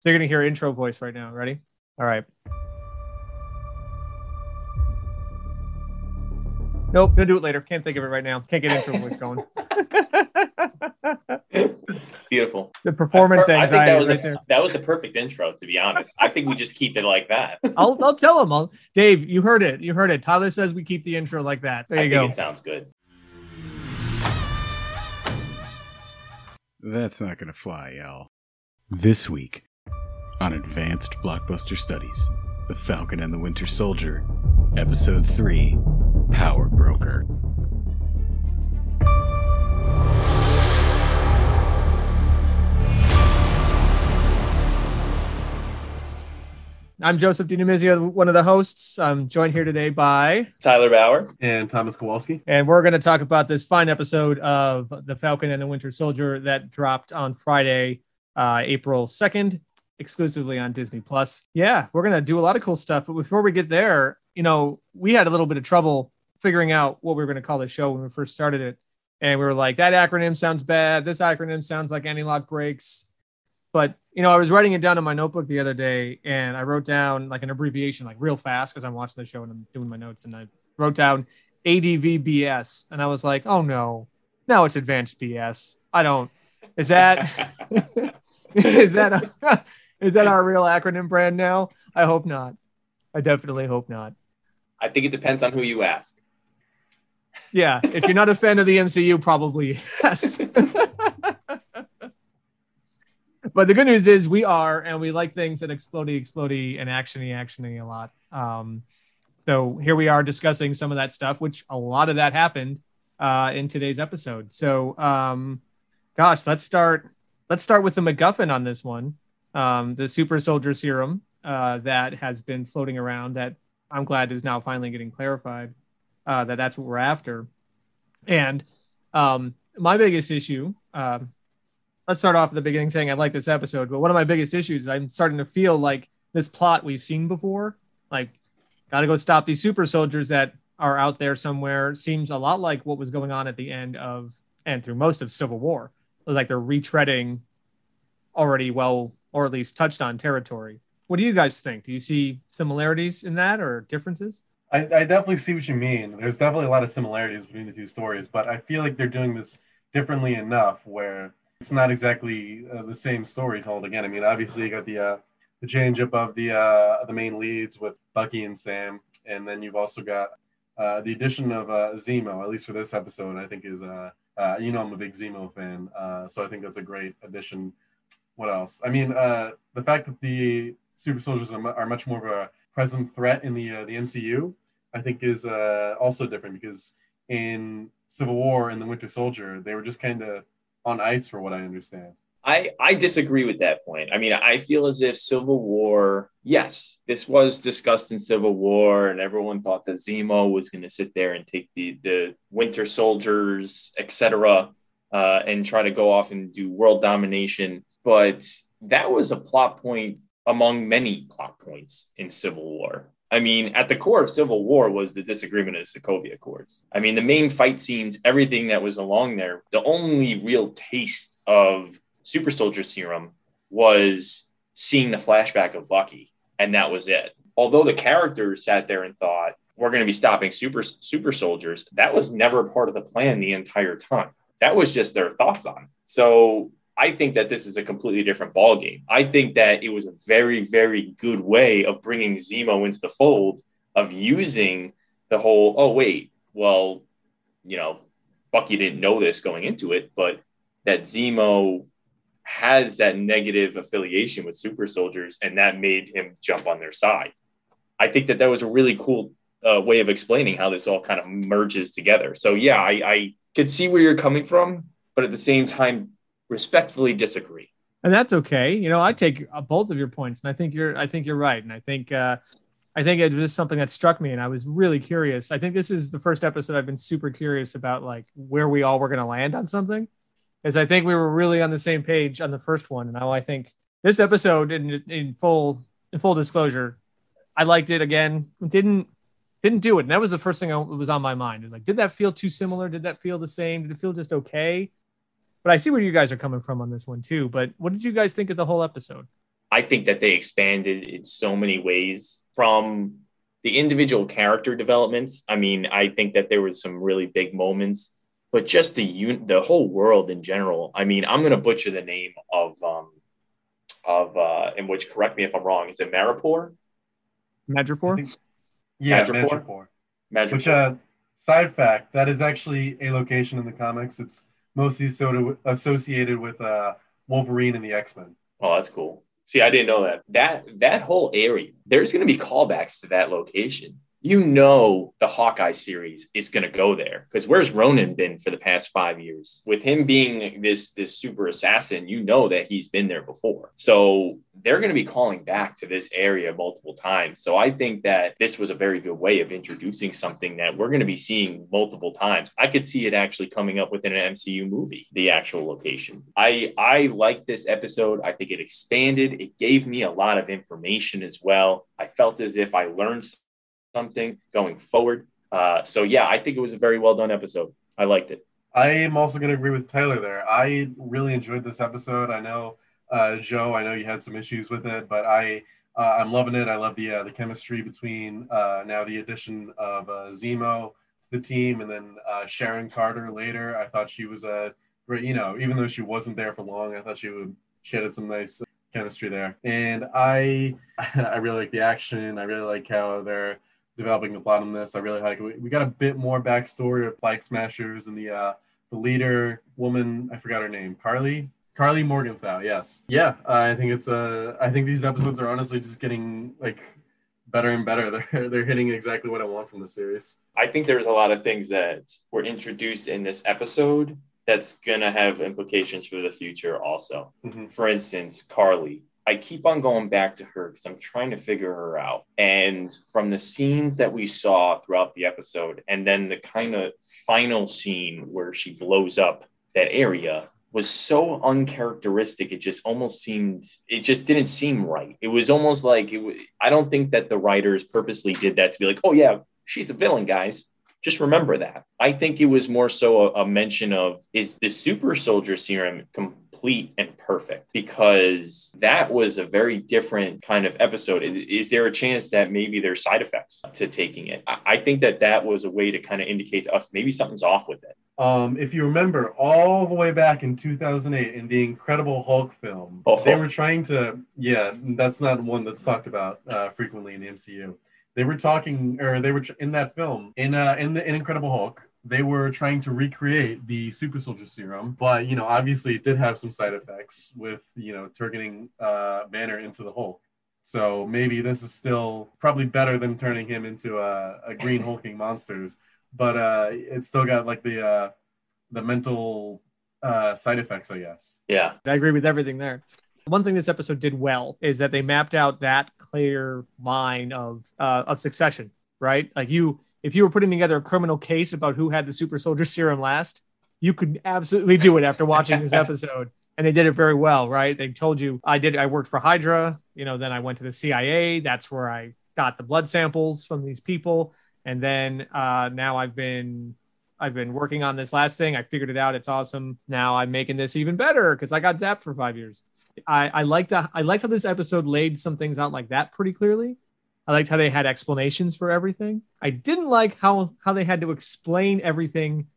So you're gonna hear intro voice right now. Ready? All right. Nope, gonna do it later. Can't think of it right now. Can't get intro voice going. Beautiful. The performance I think that was right a, there. that was the perfect intro, to be honest. I think we just keep it like that. I'll I'll tell him. I'll Dave, you heard it. You heard it. Tyler says we keep the intro like that. There I you think go. it sounds good. That's not going to fly, y'all. This week, on Advanced Blockbuster Studies, The Falcon and the Winter Soldier, Episode 3 Power Broker. I'm Joseph DiNumizio, one of the hosts. I'm joined here today by, Tyler Bauer. and Thomas Kowalski. and we're going to talk about this fine episode of The Falcon and the Winter Soldier that dropped on Friday, uh, April 2nd, exclusively on Disney Plus. Yeah, we're to do a lot of cool stuff. But before we get there, you know, we had a little bit of trouble figuring out what we were to call the show when we first started it. And we were like, that acronym sounds bad. This acronym sounds like anti-lock brakes. But you know, I was writing it down in my notebook the other day, and I wrote down like an abbreviation, like real fast, because I'm watching the show and I'm doing my notes, and I wrote down ADVBS, and I was like, oh no, now it's advanced BS. I don't. Is that is that is that our real acronym brand now? I hope not. I definitely hope not. I think it depends on who you ask. Yeah, if you're not a fan of the MCU, probably yes. but the good news is we are, and we like things that explodey, explodey, and actiony, actiony a lot. Um, so here we are discussing some of that stuff, which a lot of that happened uh, in today's episode. So, um, gosh, let's start. Let's start with the MacGuffin on this one, um, the super soldier serum uh, that has been floating around. That I'm glad is now finally getting clarified uh, that that's what we're after. And um, my biggest issue, um, let's start off at the beginning saying I like this episode, but one of my biggest issues is I'm starting to feel like this plot we've seen before, like got to go stop these super soldiers that are out there somewhere, seems a lot like what was going on at the end of and through most of Civil War. Like they're retreading already well, or at least touched on territory. What do you guys think? Do you see similarities in that or differences? I, I definitely see what you mean. There's definitely a lot of similarities between the two stories, but I feel like they're doing this differently enough where it's not exactly uh, the same story told again. I mean, obviously you got the uh, the change up of the uh, the main leads with Bucky and Sam, and then you've also got uh, the addition of uh, Zemo. At least for this episode, I think is uh, uh, you know I'm a big Zemo fan, uh, so I think that's a great addition. What else? I mean, uh, the fact that the super soldiers are, are much more of a present threat in the uh, the MCU, I think is uh, also different because in Civil War and the Winter Soldier, they were just kind of on ice for what I understand. I, I disagree with that point. I mean, I feel as if Civil War, yes, this was discussed in Civil War, and everyone thought that Zemo was going to sit there and take the, the Winter Soldiers, etc., uh, and try to go off and do world domination. But that was a plot point among many plot points in Civil War. I mean, at the core of Civil War was the disagreement of the Sokovia Accords. I mean, the main fight scenes, everything that was along there, the only real taste of super soldier serum was seeing the flashback of Bucky, and that was it. Although the characters sat there and thought we're going to be stopping super super soldiers, that was never part of the plan the entire time. That was just their thoughts on. It. So I think that this is a completely different ballgame. I think that it was a very very good way of bringing Zemo into the fold of using the whole. Oh wait, well, you know, Bucky didn't know this going into it, but that Zemo has that negative affiliation with super soldiers and that made him jump on their side i think that that was a really cool uh, way of explaining how this all kind of merges together so yeah I, I could see where you're coming from but at the same time respectfully disagree and that's okay. You know, I take uh, both of your points, and I think you're I think you're right, and I think uh, I think it was something that struck me, and I was really curious. I think this is the first episode I've been super curious about, like where we all were going to land on something, is I think we were really on the same page on the first one, and now I think this episode, in in full in full disclosure, I liked it again. Didn't didn't do it, and that was the first thing that was on my mind. Is like, did that feel too similar? Did that feel the same? Did it feel just okay? But I see where you guys are coming from on this one too. But what did you guys think of the whole episode? I think that they expanded in so many ways from the individual character developments. I mean, I think that there was some really big moments, but just the un- the whole world in general. I mean, I'm going to butcher the name of um of uh in which correct me if I'm wrong. Is it Maripor? Madripoor? think- Yeah, Madripoor? Madripoor. Magic. Which, uh, side fact, that is actually a location in the comics. It's mostly of associated with uh, Wolverine and the X Men. oh, that's cool. See, I didn't know that. That that whole area, there's going to be callbacks to that location. You know, the Hawkeye series is going to go there because where's Ronan been for the past five years? With him being this this super assassin, you know that he's been there before. So they're going to be calling back to this area multiple times. So I think that this was a very good way of introducing something that we're going to be seeing multiple times. I could see it actually coming up within an MCU movie, the actual location. I I like this episode. I think it expanded. It gave me a lot of information as well. I felt as if I learned something going forward. Uh, so yeah, I think it was a very well done episode. I liked it. I am also going to agree with Tyler there. I really enjoyed this episode. I know, uh, Joe, I know you had some issues with it, but I uh, I'm loving it. I love the uh, the chemistry between uh, now the addition of uh, Zemo to the team, and then Sharon Carter later. I thought she was a great, you know, even though she wasn't there for long, I thought she would she had some nice chemistry there. And I I really like the action. I really like how they're developing the plot on this. I really like it. We, got a bit more backstory of Flag Smashers and the uh, the leader woman. I forgot her name. Karli. Karli Morgenthau. Yes. Yeah. I think it's uh, I think these episodes are honestly just getting like better and better. They're they're hitting exactly what I want from the series. I think there's a lot of things that were introduced in this episode that's going to have implications for the future also. Mhm. For instance, Karli. I keep on going back to her because I'm trying to figure her out. And from the scenes that we saw throughout the episode, and then the kind of final scene where she blows up that area was so uncharacteristic. It just almost seemed, it just didn't seem right. It was almost like, it was, I don't think that the writers purposely did that to be like, oh, yeah, she's a villain, guys. Just remember that. I think it was more so a, a mention of is the super soldier serum complete and perfect? Because that was a very different kind of episode. Is, there a chance that maybe there's side effects to taking it? I, think that that was a way to kind of indicate to us maybe something's off with it. Um, if you remember, all the way back in 2008 in the Incredible Hulk film, Oh. they were trying to. Yeah, that's not one that's talked about uh, frequently in the MCU. They were talking, or they were in that film in uh, in the in Incredible Hulk. They were trying to recreate the super soldier serum, but you know, obviously, it did have some side effects with you know turning uh, Banner into the Hulk. So maybe this is still probably better than turning him into a, a green hulking monsters but uh, it's still got like the uh, the mental uh, side effects, I guess. Yeah. I agree with everything there. One thing this episode did well is that they mapped out that clear line of uh, of succession, right? Like you, if you were putting together a criminal case about who had the super soldier serum last, you could absolutely do it after watching this episode. And they did it very well, right? They told you I did. I worked for Hydra, you know. Then I went to the CIA. That's where I got the blood samples from these people. And then uh, now I've been I've been working on this last thing. I figured it out. It's awesome. Now I'm making this even better because I got zapped for five years. I, I liked that. I liked how this episode laid some things out like that pretty clearly. I liked how they had explanations for everything. I didn't like how how they had to explain everything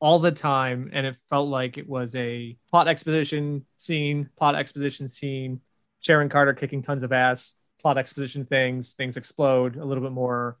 all the time, and it felt like it was a plot exposition scene, plot exposition scene. Sharon Carter kicking tons of ass, plot exposition things, things explode, a little bit more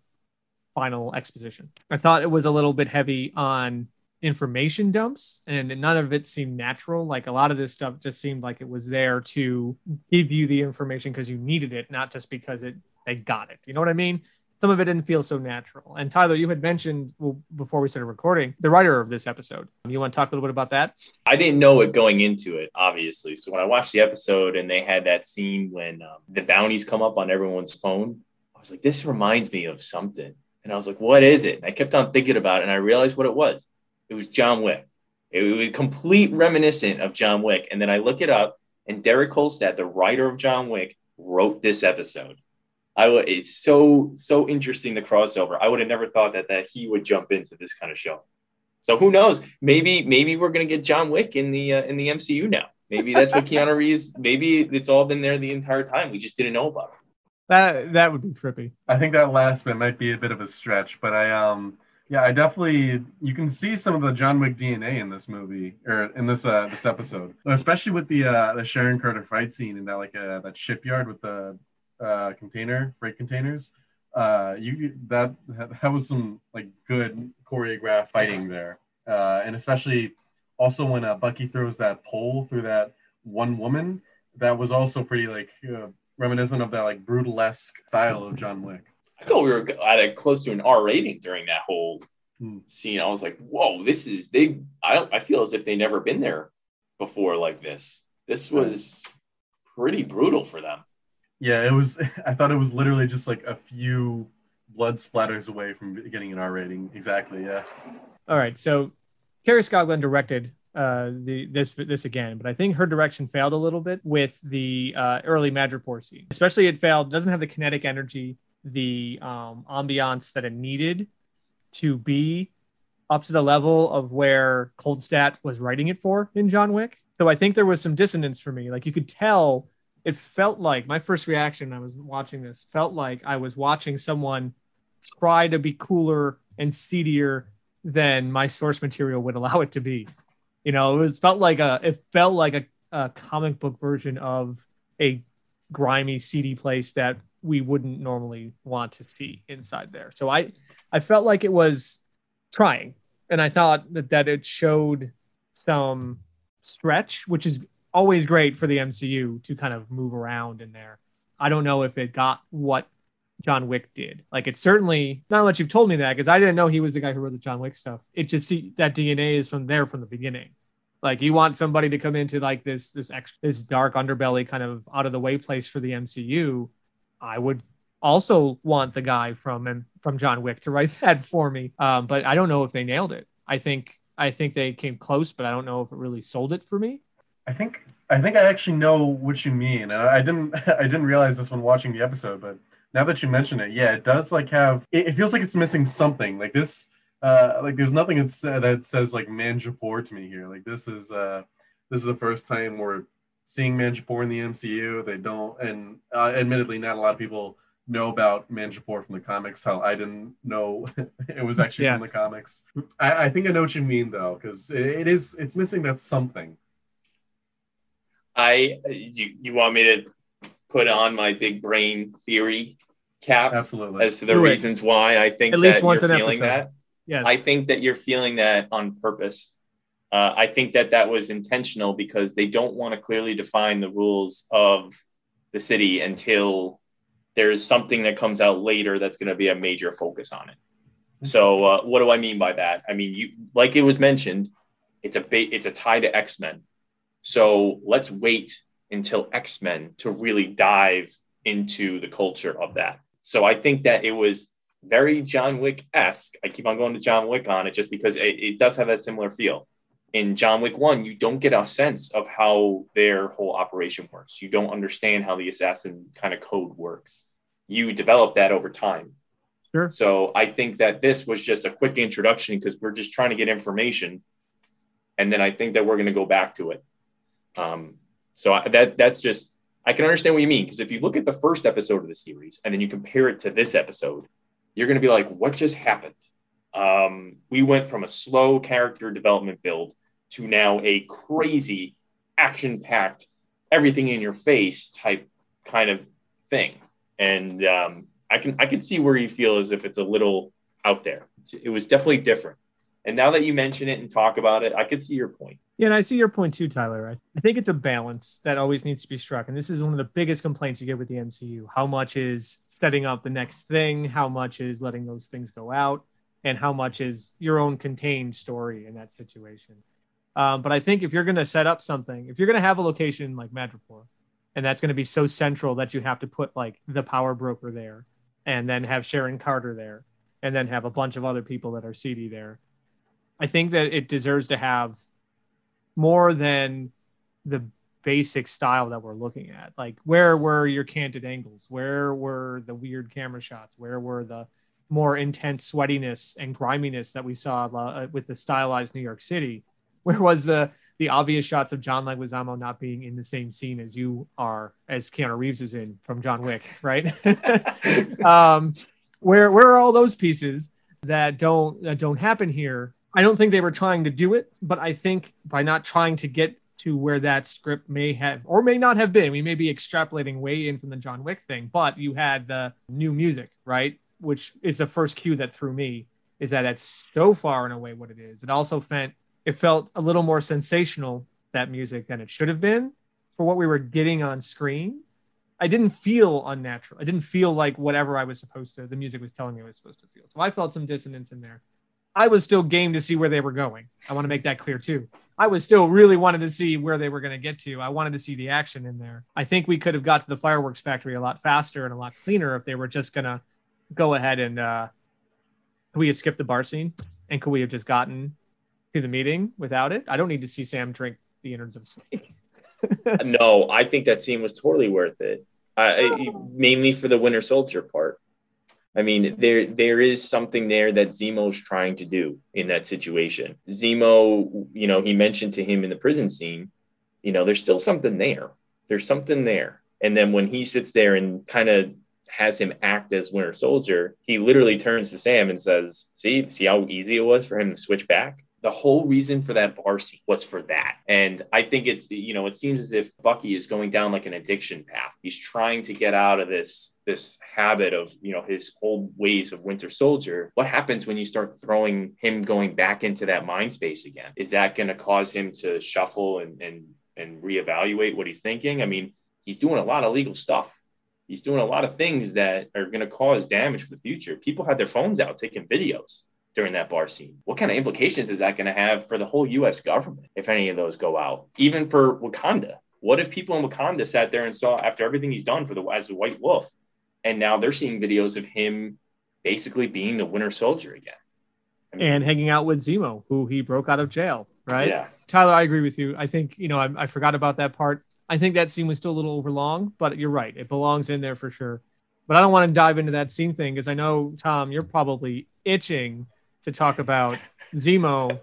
final exposition. I thought it was a little bit heavy on information dumps and none of it seemed natural. Like a lot of this stuff just seemed like it was there to give you the information because you needed it, not just because it they got it. You know what I mean? Some of it didn't feel so natural. And Tyler, you had mentioned well, before we started recording the writer of this episode. You want to talk a little bit about that? I didn't know it going into it, obviously. So when I watched the episode and they had that scene when um, the bounties come up on everyone's phone, I was like, this reminds me of something. And I was like, what is it? And I kept on thinking about it and I realized what it was. It was John Wick. It was complete reminiscent of John Wick. And then I look it up and Derek Kolstad, the writer of John Wick, wrote this episode. I w- it's so so interesting the crossover. I would have never thought that that he would jump into this kind of show. So who knows? Maybe maybe we're gonna get John Wick in the uh, in the MCU now. Maybe that's what Keanu Reeves. Maybe it's all been there the entire time. We just didn't know about it. That that would be trippy. I think that last bit might be a bit of a stretch, but I um yeah, I definitely you can see some of the John Wick DNA in this movie or in this uh this episode, especially with the uh the Sharon Carter fight scene in that like uh that shipyard with the uh container freight containers. Uh, you that that was some like good choreographed fighting there, uh, and especially also when uh, Bucky throws that pole through that one woman, that was also pretty like uh, reminiscent of that like brutalesque style of John Wick. I thought we were at a close to an R rating during that whole hmm. scene. I was like, "Whoa, this is they." I don't. I feel as if they never been there before like this. This was pretty brutal for them. Yeah, it was. I thought it was literally just like a few blood splatters away from getting an R rating. Exactly. Yeah. All right. So, Kari Skogland directed uh, the this this again, but I think her direction failed a little bit with the uh, early Madripoor scene. Especially, it failed. Doesn't have the kinetic energy the um, ambiance that it needed to be up to the level of where Kolstad was writing it for in John Wick. So I think there was some dissonance for me. Like you could tell, it felt like my first reaction I was watching this felt like I was watching someone try to be cooler and seedier than my source material would allow it to be. You know, it was felt like a it felt like a, a comic book version of a grimy, seedy place that we wouldn't normally want to see inside there. So I I felt like it was trying, and I thought that that it showed some stretch, which is always great for the MCU to kind of move around in there. I don't know if it got what John Wick did. Like it certainly not that you've told me that because I didn't know he was the guy who wrote the John Wick stuff. It just see that DNA is from there from the beginning. Like you want somebody to come into like this this this dark underbelly kind of out of the way place for the MCU I would also want the guy from and from John Wick to write that for me. Um, but I don't know if they nailed it. I think I think they came close, but I don't know if it really sold it for me. I think I think I actually know what you mean, and I didn't I didn't realize this when watching the episode, but now that you mention it, yeah, it does like have it, it feels like it's missing something. Like this, uh, like there's nothing that, that says like Manjapur to me here. Like this is uh, this is the first time we're seeing Manjapur in the MCU. They don't, and uh, admittedly, not a lot of people know about Manjapur from the comics. How I didn't know it was actually yeah. from the comics. I, I, think I know what you mean though, because it, it is it's missing that something. I you you want me to put on my big brain theory cap? Absolutely. As to the reasons why I think at least once you're an feeling episode. that. Yes. I think that you're feeling that on purpose uh, I think that that was intentional because they don't want to clearly define the rules of the city until there's something that comes out later that's going to be a major focus on it. So, uh, what do I mean by that? I mean, you like it was mentioned, it's a ba- it's a tie to X Men. So let's wait until X Men to really dive into the culture of that. So I think that it was very John Wick esque. I keep on going to John Wick on it just because it, it does have that similar feel in John Wick 1, you don't get a sense of how their whole operation works. You don't understand how the assassin kind of code works. You develop that over time. Sure. So I think that this was just a quick introduction because we're just trying to get information. And then I think that we're going to go back to it. Um, so I, that that's just, I can understand what you mean. Because if you look at the first episode of the series and then you compare it to this episode, you're going to be like, what just happened? Um, we went from a slow character development build to now a crazy action packed everything in your face type kind of thing and um, i can i can see where you feel as if it's a little out there it was definitely different and now that you mention it and talk about it i could see your point yeah and i see your point too tyler. I think it's a balance that always needs to be struck and this is one of the biggest complaints you get with the mcu how much is setting up the next thing? How much is letting those things go out? And how much is your own contained story in that situation? Um, but I think if you're going to set up something, if you're going to have a location like Madripoor, and that's going to be so central that you have to put like the power broker there, and then have Sharon Carter there, and then have a bunch of other people that are seedy there, I think that it deserves to have more than the basic style that we're looking at. Like, where were your canted angles? Where were the weird camera shots? Where were the more intense sweatiness and griminess that we saw uh, with the stylized New York City? where was the the obvious shots of John Leguizamo not being in the same scene as you are, as Keanu Reeves is in from John Wick, right? um, where where are all those pieces that don't that don't happen here? I don't think they were trying to do it, but I think by not trying to get to where that script may have or may not have been, we may be extrapolating way in from the John Wick thing, but you had the new music, right? Which is the first cue that threw me is that it's so far and away what it is. It also felt it felt a little more sensational that music than it should have been for what we were getting on screen. I didn't feel unnatural. I didn't feel like whatever I was supposed to, the music was telling me I was supposed to feel. So I felt some dissonance in there. I was still game to see where they were going. I want to make that clear too. I was still really wanted to see where they were going to get to. I wanted to see the action in there. I think we could have got to the fireworks factory a lot faster and a lot cleaner if they were just going to go ahead and uh, could we have skipped the bar scene and could we have just gotten to the meeting without it? I don't need to see Sam drink the innards of a snake. no, I think that scene was totally worth it. Uh, mainly for the Winter Soldier part. I mean, there there is something there that Zemo's trying to do in that situation. Zemo, you know, he mentioned to him in the prison scene, you know, there's still something there. There's something there. And then when he sits there and kind of has him act as Winter Soldier, he literally turns to Sam and says, "See, see how easy it was for him to switch back." The whole reason for that bar scene was for that. And I think it's, you know, it seems as if Bucky is going down like an addiction path. He's trying to get out of this, this habit of, you know, his old ways of Winter Soldier. What happens when you start throwing him going back into that mind space again? Is that going to cause him to shuffle and, and, and reevaluate what he's thinking? I mean, he's doing a lot of legal stuff. He's doing a lot of things that are going to cause damage for the future. People had their phones out taking videos during that bar scene. What kind of implications is that going to have for the whole US government if any of those go out? Even for Wakanda. What if people in Wakanda sat there and saw after everything he's done for the as the White Wolf, and now they're seeing videos of him basically being the Winter Soldier again, I mean, and hanging out with Zemo, who he broke out of jail, right? Yeah, Tyler, I agree with you. I think you know I, I forgot about that part. I think that scene was still a little overlong, but you're right; it belongs in there for sure. But I don't want to dive into that scene thing because I know Tom, you're probably itching to talk about Zemo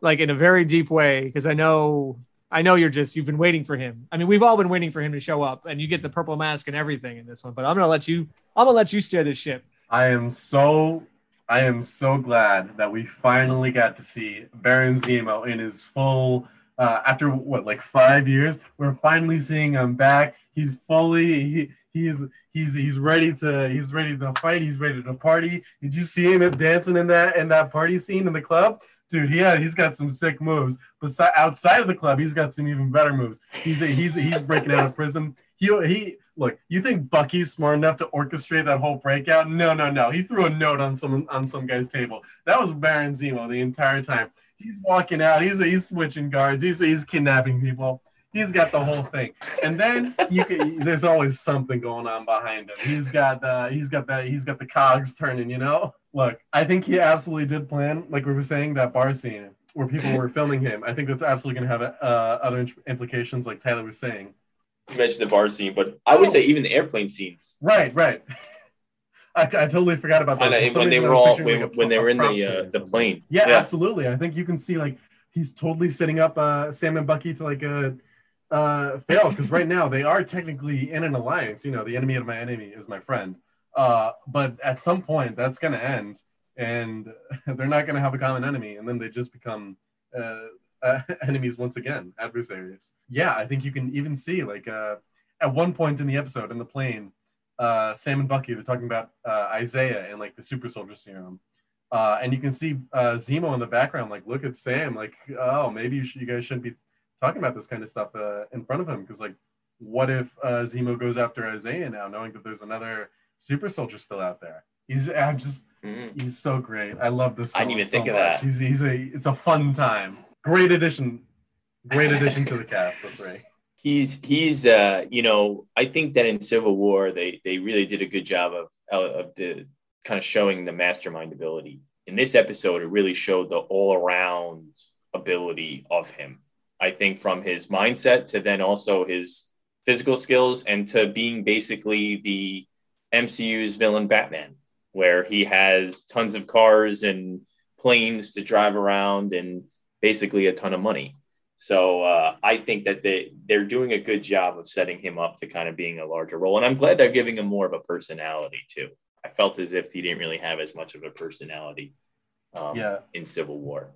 like in a very deep way because I know I know you're just you've been waiting for him. I mean, we've all been waiting for him to show up, and you get the purple mask and everything in this one. But I'm gonna let you I'm gonna let you steer the ship. I am so I am so glad that we finally got to see Baron Zemo in his full. Uh, after what, like five years, we're finally seeing him back. He's fully he, he's he's he's ready to he's ready to fight. He's ready to party. Did you see him dancing in that in that party scene in the club? Dude, yeah, he's got some sick moves. But outside of the club, he's got some even better moves. He's he's he's breaking out of prison. He he look. You think Bucky's smart enough to orchestrate that whole breakout? No, no, no. He threw a note on some on some guy's table. That was Baron Zemo the entire time. He's walking out. He's he's switching guards. He's he's kidnapping people he's got the whole thing. And then you can, there's always something going on behind him. He's got uh, he's got that he's got the cogs turning, you know. Look, I think he absolutely did plan, like we were saying, that bar scene where people were filming him. I think that's absolutely going to have uh, other implications, like Tyler was saying. You mentioned the bar scene, but I would oh. say even the airplane scenes. Right, right. I, I totally forgot about that. And, when they were all when, like a, when they were in the uh, the plane. Yeah, yeah, absolutely. I think you can see like he's totally setting up uh, Sam and Bucky to like a uh, fail because right now they are technically in an alliance. You know, the enemy of my enemy is my friend. Uh, but at some point, that's going to end, and they're not going to have a common enemy, and then they just become uh, uh, enemies once again, adversaries. Yeah, I think you can even see like uh, at one point in the episode in the plane, uh, Sam and Bucky they're talking about uh, Isaiah and like the super soldier serum. Uh, and you can see uh, Zemo in the background, like, look at Sam, like, oh, maybe you, should, you guys shouldn't be talking about this kind of stuff uh, in front of him because like what if uh, Zemo goes after Isaiah now, knowing that there's another super soldier still out there? He's I'm just mm-hmm. he's so great. I love this. I didn't even so think much. of that. He's he's a it's a fun time. Great addition. Great addition to the cast of three. He's he's uh you know I think that in Civil War they they really did a good job of of the kind of showing the mastermind ability. In this episode, it really showed the all around ability of him I think from his mindset to then also his physical skills and to being basically the MCU's villain Batman, where he has tons of cars and planes to drive around and basically a ton of money. So uh, I think that they they're doing a good job of setting him up to kind of being a larger role, and I'm glad they're giving him more of a personality too. I felt as if he didn't really have as much of a personality um, Yeah. in Civil War.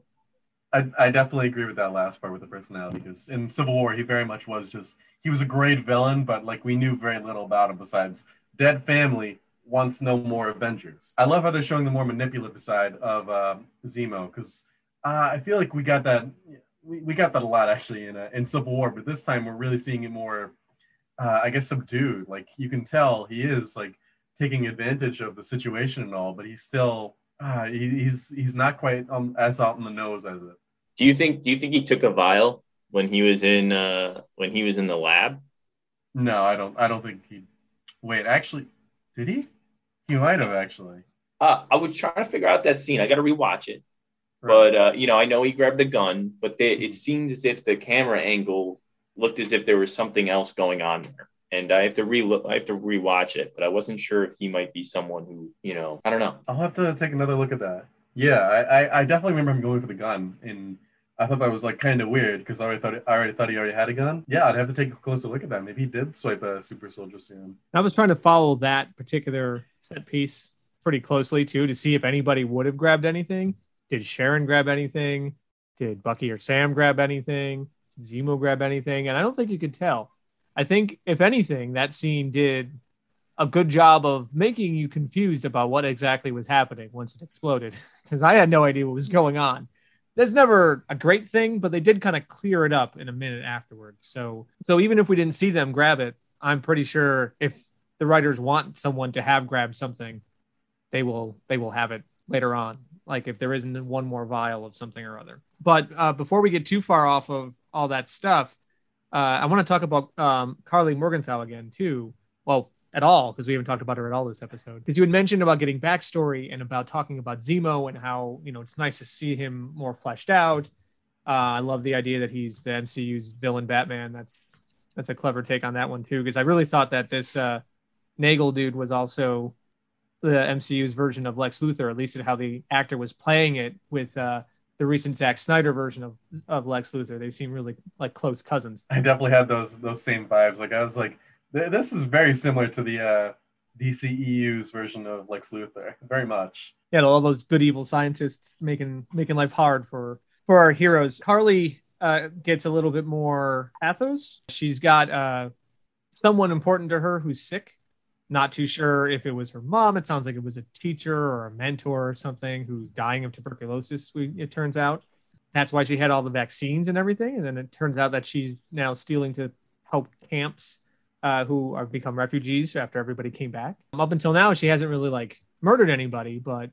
I, I definitely agree with that last part with the personality because in Civil War he very much was just he was a great villain, but like we knew very little about him besides dead family wants no more Avengers. I love how they're showing the more manipulative side of uh, Zemo because uh, I feel like we got that we, we got that a lot actually in uh, in Civil War, but this time we're really seeing it more uh, I guess subdued. Like you can tell he is like taking advantage of the situation and all, but he's still uh, he, he's he's not quite um, as out in the nose as it. Do you think? Do you think he took a vial when he was in uh, when he was in the lab? No, I don't. I don't think he. Wait, actually, did he? He might have actually. Uh, I was trying to figure out that scene. I got to rewatch it. Right. But uh, you know, I know he grabbed the gun, but they, it seemed as if the camera angle looked as if there was something else going on there. And I have to re I have to rewatch it, but I wasn't sure if he might be someone who, you know, I don't know. I'll have to take another look at that. Yeah, I, I, I definitely remember him going for the gun, and I thought that was like kind of weird because I already thought I already thought he already had a gun. Yeah, I'd have to take a closer look at that. Maybe he did swipe a super soldier serum. I was trying to follow that particular set piece pretty closely too to see if anybody would have grabbed anything. Did Sharon grab anything? Did Bucky or Sam grab anything? Did Zemo grab anything? And I don't think you could tell. I think if anything, that scene did a good job of making you confused about what exactly was happening once it exploded because I had no idea what was going on. That's never a great thing, but they did kind of clear it up in a minute afterwards. So, so even if we didn't see them grab it, I'm pretty sure if the writers want someone to have grabbed something, they will they will have it later on. Like if there isn't one more vial of something or other. But uh, before we get too far off of all that stuff, uh, I want to talk about um, Karli Morgenthau again too. Well, at all because we haven't talked about her at all this episode. Because you had mentioned about getting backstory and about talking about Zemo and how you know it's nice to see him more fleshed out. Uh, I love the idea that he's the MCU's villain Batman. That's that's a clever take on that one too. Because I really thought that this uh, Nagel dude was also the MCU's version of Lex Luthor, at least at how the actor was playing it with uh, the recent Zack Snyder version of, of Lex Luthor. They seem really like close cousins. I definitely had those those same vibes. Like I was like, this is very similar to the uh, DCEU's version of Lex Luthor, very much. Yeah, all those good evil scientists making making life hard for for our heroes. Karli uh, gets a little bit more pathos. She's got uh, someone important to her who's sick. Not too sure if it was her mom. It sounds like it was a teacher or a mentor or something who's dying of tuberculosis. It turns out that's why she had all the vaccines and everything. And then it turns out that she's now stealing to help camps uh, who have become refugees after everybody came back. Up until now, she hasn't really like murdered anybody, but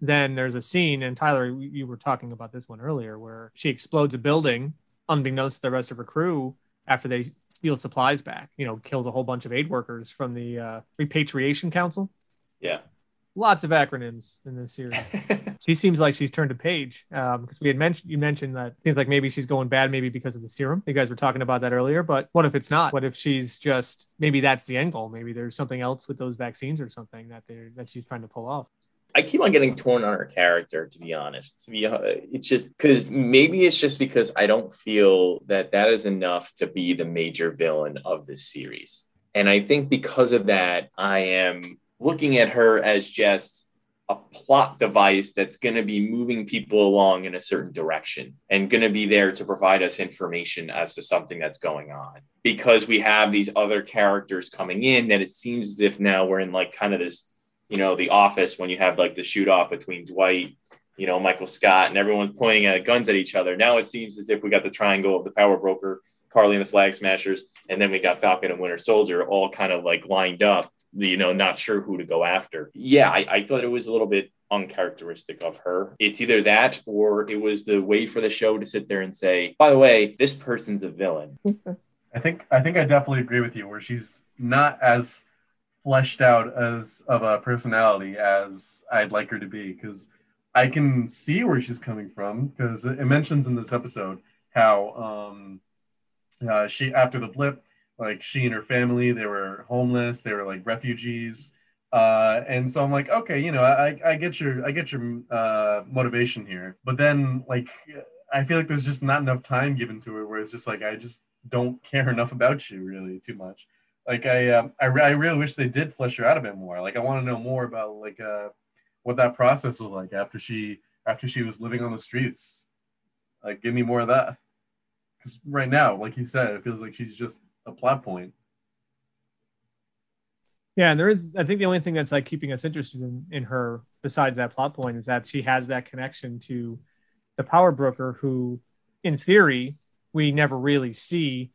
then there's a scene, and Tyler, you you were talking about this one earlier, where she explodes a building unbeknownst to the rest of her crew after they steal supplies back. You know, killed a whole bunch of aid workers from the uh, Repatriation Council. Yeah. Lots of acronyms in this series. she seems like she's turned a page because we had mentioned you mentioned that seems like maybe she's going bad maybe because of the serum you guys were talking about that earlier but what if it's not what if she's just maybe that's the end goal maybe there's something else with those vaccines or something that they're that she's trying to pull off I keep on getting torn on her character, to be honest. To be, uh, it's just because maybe it's just because I don't feel that that is enough to be the major villain of this series, and I think because of that, I am looking at her as just a plot device that's going to be moving people along in a certain direction and going to be there to provide us information as to something that's going on because we have these other characters coming in that it seems as if now we're in like kind of this you know, the office when you have like the shoot off between Dwight, you know, Michael Scott, and everyone's pointing at guns at each other. Now it seems as if we got the triangle of the power broker, Karli and the Flag Smashers, and then we got Falcon and Winter Soldier all kind of like lined up, you know, not sure who to go after. Yeah, I, I thought it was a little bit uncharacteristic of her. It's either that or it was the way for the show to sit there and say, by the way, this person's a villain. I think I think I definitely agree with you. Where she's not as fleshed out as of a personality as I'd like her to be, because I can see where she's coming from. Because it mentions in this episode how um, uh, she after the blip, like she and her family, they were homeless, they were like refugees. Uh, and so I'm like, okay, you know, I, I get your, I get your uh, motivation here, but then like, I feel like there's just not enough time given to her where it's just like I just don't care enough about you really too much. Like I um, I, re- I really wish they did flesh her out a bit more. Like I want to know more about like uh what that process was like after she after she was living on the streets. Like give me more of that. Cuz right now, like you said, it feels like she's just a plot point. Yeah, and there is. I think the only thing that's like keeping us interested in, in her, besides that plot point, is that she has that connection to the power broker, who, in theory, we never really see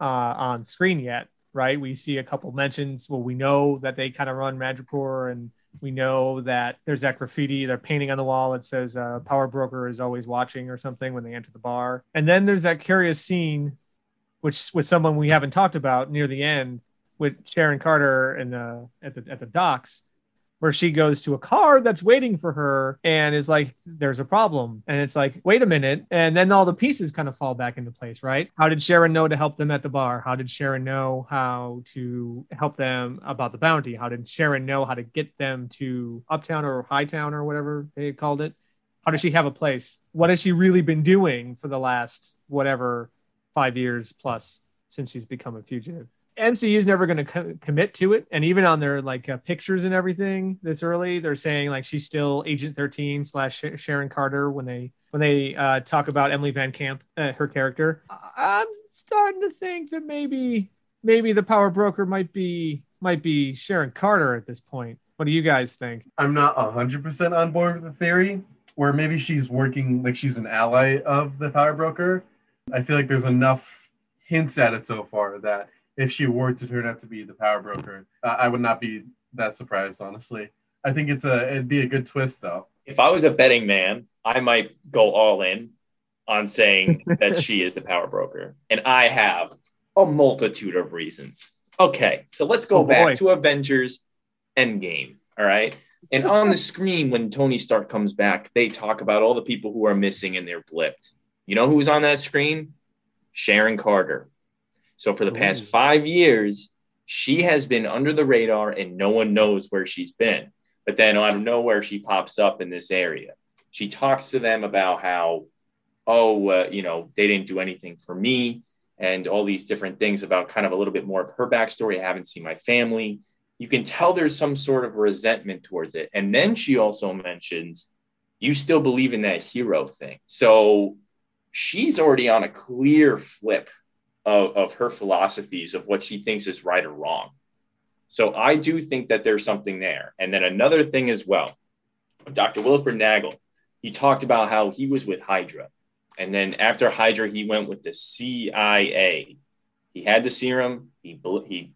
uh, on screen yet. Right? We see a couple mentions. Well, we know that they kind of run Madripoor, and we know that there's that graffiti. They're painting on the wall. It says uh, "Power Broker is always watching" or something when they enter the bar. And then there's that curious scene, which with someone we haven't talked about near the end with Sharon Carter and the at the at the docks where she goes to a car that's waiting for her and is like there's a problem. And it's like wait a minute. And then all the pieces kind of fall back into place right? How did sharon know to help them at the bar? How did sharon know how to help them about the bounty? How did sharon know how to get them to uptown or hightown or whatever they called it? How does she have a place? What has she really been doing for the last whatever five years plus since she's become a fugitive MCU is never going to co- commit to it, and even on their like uh, pictures and everything this early, they're saying like she's still Agent Thirteen slash Sharon Carter when they when they uh, talk about Emily Van Camp, uh, her character. I'm starting to think that maybe maybe the power broker might be might be Sharon Carter at this point. What do you guys think? I'm not hundred percent on board with the theory, where maybe she's working like she's an ally of the power broker. I feel like there's enough hints at it so far that if she were to turn out to be the power broker. Uh, I would not be that surprised, honestly. I think it's a it'd be a good twist though. If I was a betting man, I might go all in on saying that she is the power broker, and I have a multitude of reasons. Okay, so let's go oh back to Avengers Endgame. All right. And on the screen, when Tony Stark comes back, they talk about all the people who are missing and they're blipped. You know who's on that screen? Sharon Carter. So for the past five years, she has been under the radar and no one knows where she's been. But then out of nowhere, she pops up in this area. She talks to them about how, oh, uh, you know, they didn't do anything for me and all these different things about kind of a little bit more of her backstory. I haven't seen my family. You can tell there's some sort of resentment towards it. And then she also mentions, you still believe in that hero thing. So she's already on a clear flip of, of her philosophies of what she thinks is right or wrong. So I do think that there's something there. And then another thing as well, Dr. Wilfred Nagel, he talked about how he was with Hydra. And then after Hydra, he went with the CIA. He had the serum, he, he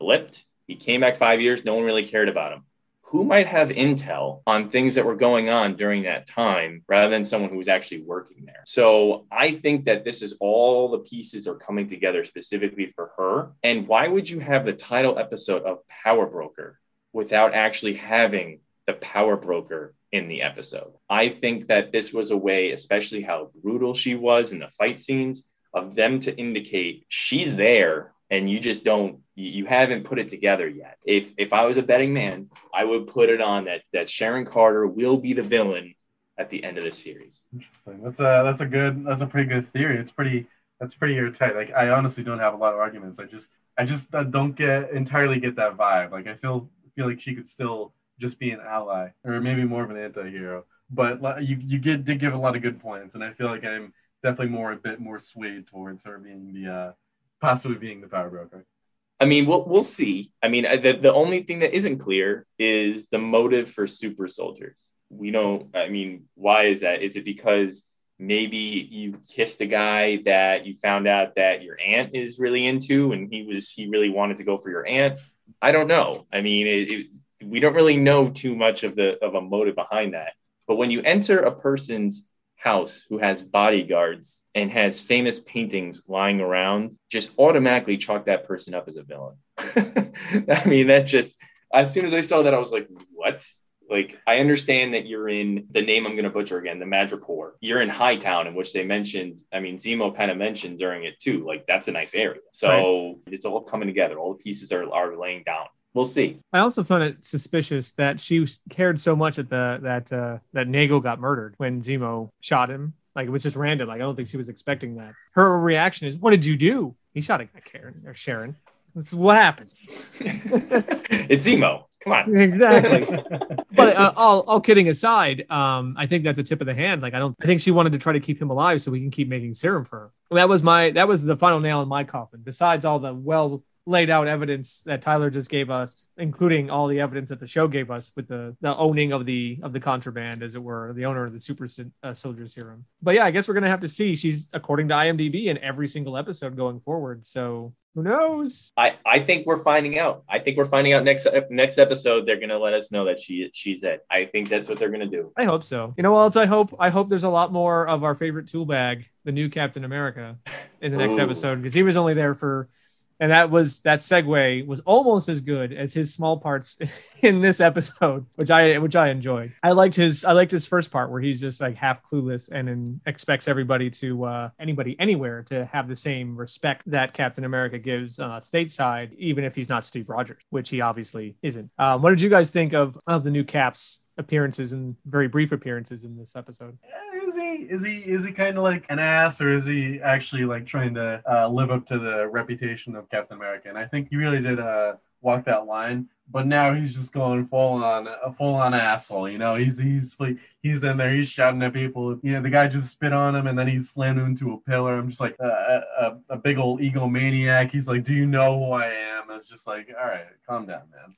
blipped, he came back five years, no one really cared about him who might have intel on things that were going on during that time rather than someone who was actually working there. So I think that this is all the pieces are coming together specifically for her. And why would you have the title episode of Power Broker without actually having the power broker in the episode? I think that this was a way, especially how brutal she was in the fight scenes, of them to indicate she's there and you just don't you, haven't put it together yet. If if I was a betting man, I would put it on that that Sharon Carter will be the villain at the end of the series. Interesting. That's a that's a good that's a pretty good theory. It's pretty that's pretty airtight. Like I honestly don't have a lot of arguments. I just I just don't get entirely get that vibe. Like I feel feel like she could still just be an ally or maybe more of an anti-hero. But you you get did give a lot of good points, and I feel like I'm definitely more a bit more swayed towards her being the uh, possibly being the power broker. I mean, we'll we'll see. I mean, the, the only thing that isn't clear is the motive for super soldiers. We don't. I mean, why is that? Is it because maybe you kissed a guy that you found out that your aunt is really into, and he was he really wanted to go for your aunt? I don't know. I mean, it, it, we don't really know too much of the of a motive behind that. But when you enter a person's house who has bodyguards and has famous paintings lying around, just automatically chalk that person up as a villain. I mean, that just, as soon as I saw that, I was like, what? Like, I understand that you're in the name I'm going to butcher again, the Madripoor. You're in Hightown, in which they mentioned, I mean, Zemo kind of mentioned during it too. Like, that's a nice area. So right. it's all coming together. All the pieces are, are laying down we'll see. I also found it suspicious that she cared so much that the that uh, that Nagel got murdered when Zemo shot him. Like it was just random. Like I don't think she was expecting that. Her reaction is, "What did you do?" He shot at Karen or Sharon. That's what happens. it's Zemo. Come on. Exactly. but uh, all, all kidding aside, um, I think that's a tip of the hand. Like I don't. I think she wanted to try to keep him alive so we can keep making serum for her. That was my. That was the final nail in my coffin. Besides all the well laid out evidence that Tyler just gave us, including all the evidence that the show gave us with the, the owning of the of the contraband, as it were, the owner of the super uh, soldier serum. But yeah, I guess we're gonna have to see. She's according to IMDb in every single episode going forward. So who knows? I, I think we're finding out. I think we're finding out next next episode. They're gonna let us know that she she's it. I think that's what they're gonna do. I hope so. You know what else? I hope I hope there's a lot more of our favorite tool bag, the new Captain America, in the next Ooh. episode because he was only there for and that was that segue was almost as good as his small parts in this episode which i which i enjoyed i liked his i liked his first part where he's just like half clueless and expects everybody to uh anybody anywhere to have the same respect that captain america gives uh stateside even if he's not steve rogers which he obviously isn't um, what did you guys think of of the new caps appearances and very brief appearances in this episode. Is he is he is he kind of like an ass, or is he actually like trying to uh, live up to the reputation of Captain America? And I think he really did uh, walk that line. But now he's just going full on a full on asshole. You know, he's he's he's in there, he's shouting at people. You know, the guy just spit on him, and then he slammed him into a pillar. I'm just like uh, a, a big old egomaniac. He's like, "Do you know who I am?" it's just like, all right, calm down, man.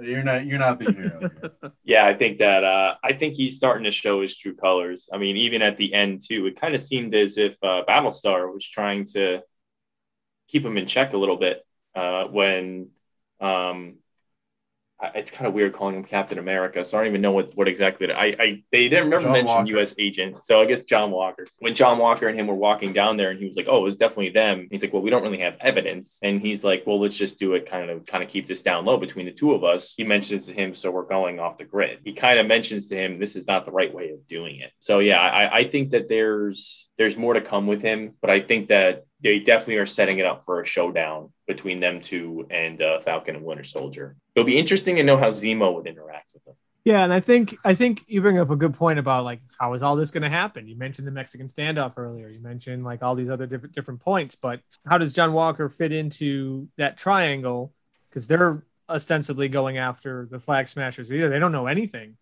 You're not you're not the hero. yeah, I think that uh, I think he's starting to show his true colors. I mean, even at the end too, it kind of seemed as if uh, Battlestar was trying to keep him in check a little bit uh, when um, it's kind of weird calling him Captain America, so I don't even know what, what exactly. I, I they didn't remember mention U.S. agent, so I guess John Walker. When John Walker and him were walking down there, and he was like, "Oh, it was definitely them." He's like, "Well, we don't really have evidence," and he's like, "Well, let's just do it, kind of, kind of keep this down low between the two of us." He mentions to him, "So we're going off the grid." He kind of mentions to him, "This is not the right way of doing it." So yeah, I, I think that there's there's more to come with him, but I think that they definitely are setting it up for a showdown between them two and uh, Falcon and Winter Soldier. It'll be interesting to know how Zemo would interact with them. Yeah, and I think I think you bring up a good point about like how is all this going to happen? You mentioned the Mexican standoff earlier. You mentioned like all these other different different points, but how does John Walker fit into that triangle? Because they're ostensibly going after the Flag Smashers. Either they don't know anything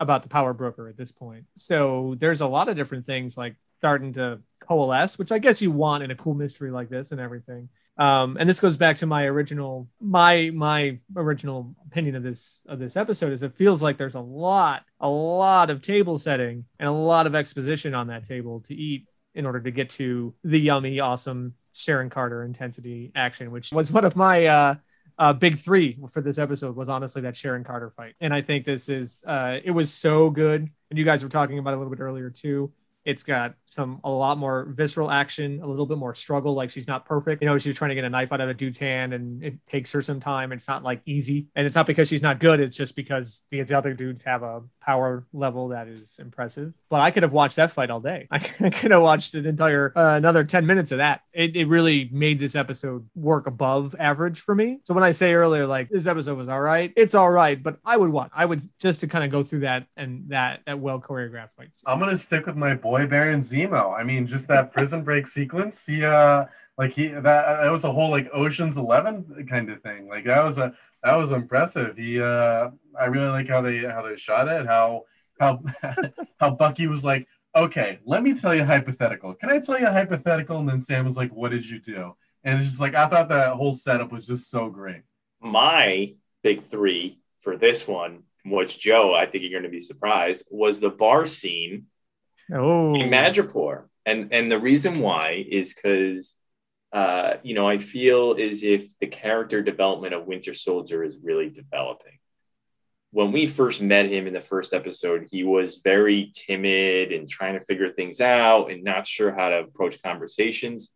about the Power Broker at this point, so there's a lot of different things like starting to coalesce, which I guess you want in a cool mystery like this and everything. Um, and this goes back to my original my my original opinion of this of this episode is it feels like there's a lot a lot of table setting and a lot of exposition on that table to eat in order to get to the yummy awesome Sharon Carter intensity action, which was one of my uh, uh, big three for this episode was honestly that Sharon Carter fight. And I think this is uh, it was so good. And you guys were talking about a little bit earlier too. It's got some a lot more visceral action, a little bit more struggle. Like she's not perfect. You know, she's trying to get a knife out of a dude's hand, and it takes her some time. It's not like easy, and it's not because she's not good. It's just because the, the other dudes have a power level that is impressive. But I could have watched that fight all day. I, could have watched an entire uh, another ten minutes of that. It, it really made this episode work above average for me. So when I say earlier, like this episode was all right, it's all right. But I would want I would just to kind of go through that and that that well choreographed fight. I'm gonna stick with my boy Baron Zemo. I mean, just that prison break sequence. He uh like he that that was a whole like Ocean's Eleven kind of thing. Like that was a that was impressive. He uh I really like how they how they shot it. How how how Bucky was like, okay, let me tell you a hypothetical. Can I tell you a hypothetical? And then Sam was like, what did you do? And it's just like I thought that whole setup was just so great. My big three for this one, which Joe, I think you're going to be surprised, was the bar scene oh. in Madripoor. And and the reason why is because uh, you know, I feel as if the character development of Winter Soldier is really developing. When we first met him in the first episode, he was very timid and trying to figure things out and not sure how to approach conversations.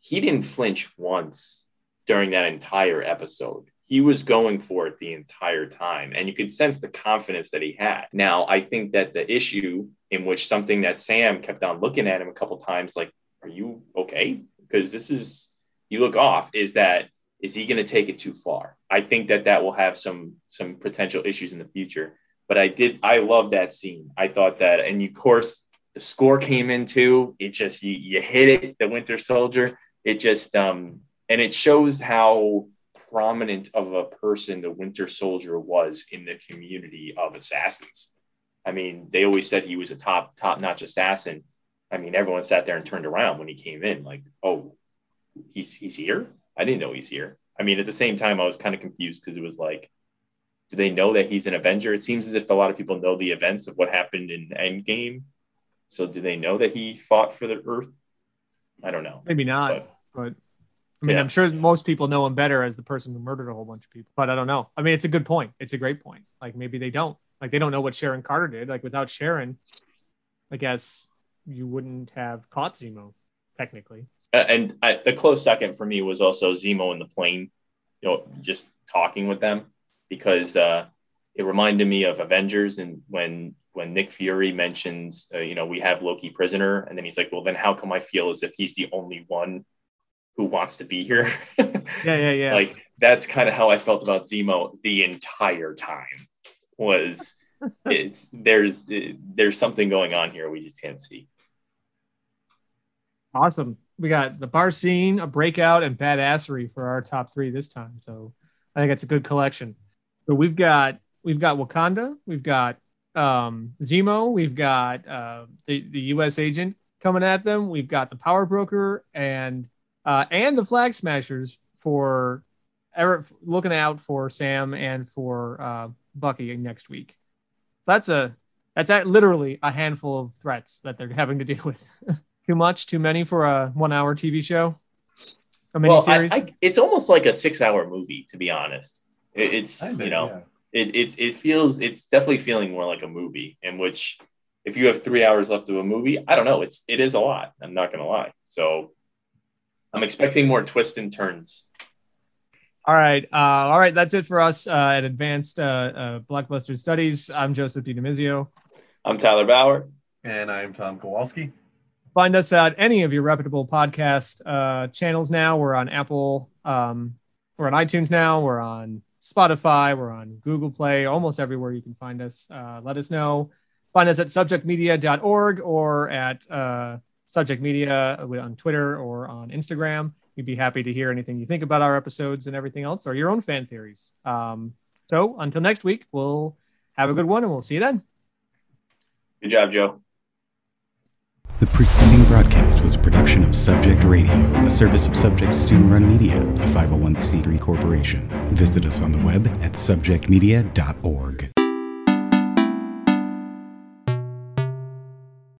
He didn't flinch once during that entire episode. He was going for it the entire time, and you could sense the confidence that he had. Now, I think that the issue in which something that Sam kept on looking at him a couple times, like, "Are you okay?" because this is you look off is that is he going to take it too far i think that that will have some some potential issues in the future but i did i love that scene i thought that and of course the score came into it just you, you hit it the winter soldier it just um and it shows how prominent of a person the winter soldier was in the community of assassins. I mean they always said he was a top top notch assassin. I mean everyone sat there and turned around when he came in like oh he's he's here? I didn't know he's here. I mean at the same time i was kind of confused because it was like do they know that he's an avenger? It seems as if a lot of people know the events of what happened in endgame. So do they know that he fought for the Earth? I don't know. Maybe not, but, but I mean, yeah. I'm sure most people know him better as the person who murdered a whole bunch of people. But I don't know. I mean, it's a good point. It's a great point. Like maybe they don't. Like they don't know what Sharon Carter did. Like without Sharon, I guess you wouldn't have caught Zemo technically. And I, the close second for me was also Zemo in the plane. You know, just talking with them because uh, it reminded me of Avengers and when when Nick Fury mentions, uh, you know, we have Loki prisoner, and then he's like, well, then how come I feel as if he's the only one who wants to be here? yeah, yeah, yeah. Like that's kind of how I felt about Zemo the entire time. Was it's there's there's something going on here we just can't see. Awesome. We got the bar scene, a breakout, and badassery for our top three this time. So I think it's a good collection. So we've got we've got Wakanda, we've got um, Zemo, we've got uh, the the U.S. agent coming at them, we've got the Power Broker, and uh, and the Flag Smashers for ever looking out for Sam and for uh, Bucky next week. That's a that's a, literally a handful of threats that they're having to deal with. too much, too many for a one-hour TV show. A well, I, I, it's almost like a six-hour movie, to be honest. It, it's you know. Yeah it, it, it feels it's definitely feeling more like a movie in which if you have three hours left of a movie i don't know it's it is a lot i'm not gonna lie so i'm expecting more twists and turns. All right uh, all right that's it for us uh, at advanced uh, uh, blockbuster studies. I'm joseph DiNomizio. i'm tyler bauer. And i'm tom kowalski. Find us at any of your reputable podcast uh, channels now. We're on apple um, we're on itunes now. We're on Spotify, we're on Google Play, almost everywhere you can find us. Uh, let us know. Find us at subjectmedia.org or at uh, Subject Media on Twitter or on Instagram. We'd be happy to hear anything you think about our episodes and everything else or your own fan theories. Um, so until next week, we'll have a good one and we'll see you then. Good job, Joe. The preceding broadcast was a production of Subject Radio, a service of Subject Student Run Media, a 501c3 corporation. Visit us on the web at subjectmedia.org.